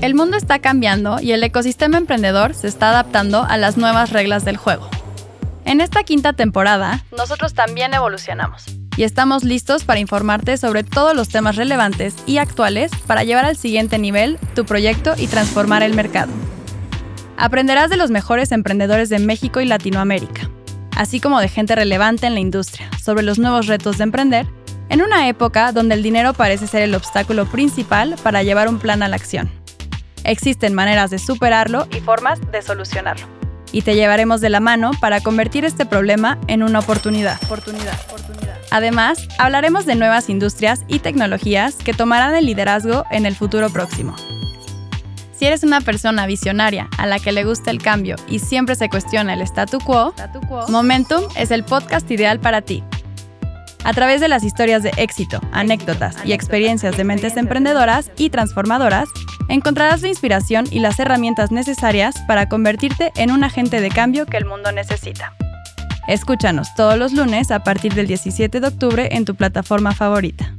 El mundo está cambiando y el ecosistema emprendedor se está adaptando a las nuevas reglas del juego. En esta quinta temporada, nosotros también evolucionamos y estamos listos para informarte sobre todos los temas relevantes y actuales para llevar al siguiente nivel tu proyecto y transformar el mercado. Aprenderás de los mejores emprendedores de México y Latinoamérica, así como de gente relevante en la industria, sobre los nuevos retos de emprender, en una época donde el dinero parece ser el obstáculo principal para llevar un plan a la acción. Existen maneras de superarlo y formas de solucionarlo. Y te llevaremos de la mano para convertir este problema en una oportunidad. oportunidad, oportunidad. Además, hablaremos de nuevas industrias y tecnologías que tomarán el liderazgo en el futuro próximo. Si eres una persona visionaria a la que le gusta el cambio y siempre se cuestiona el statu quo, Momentum es el podcast ideal para ti. A través de las historias de éxito, anécdotas y experiencias de mentes emprendedoras y transformadoras, encontrarás la inspiración y las herramientas necesarias para convertirte en un agente de cambio que el mundo necesita. Escúchanos todos los lunes a partir del 17 de octubre en tu plataforma favorita.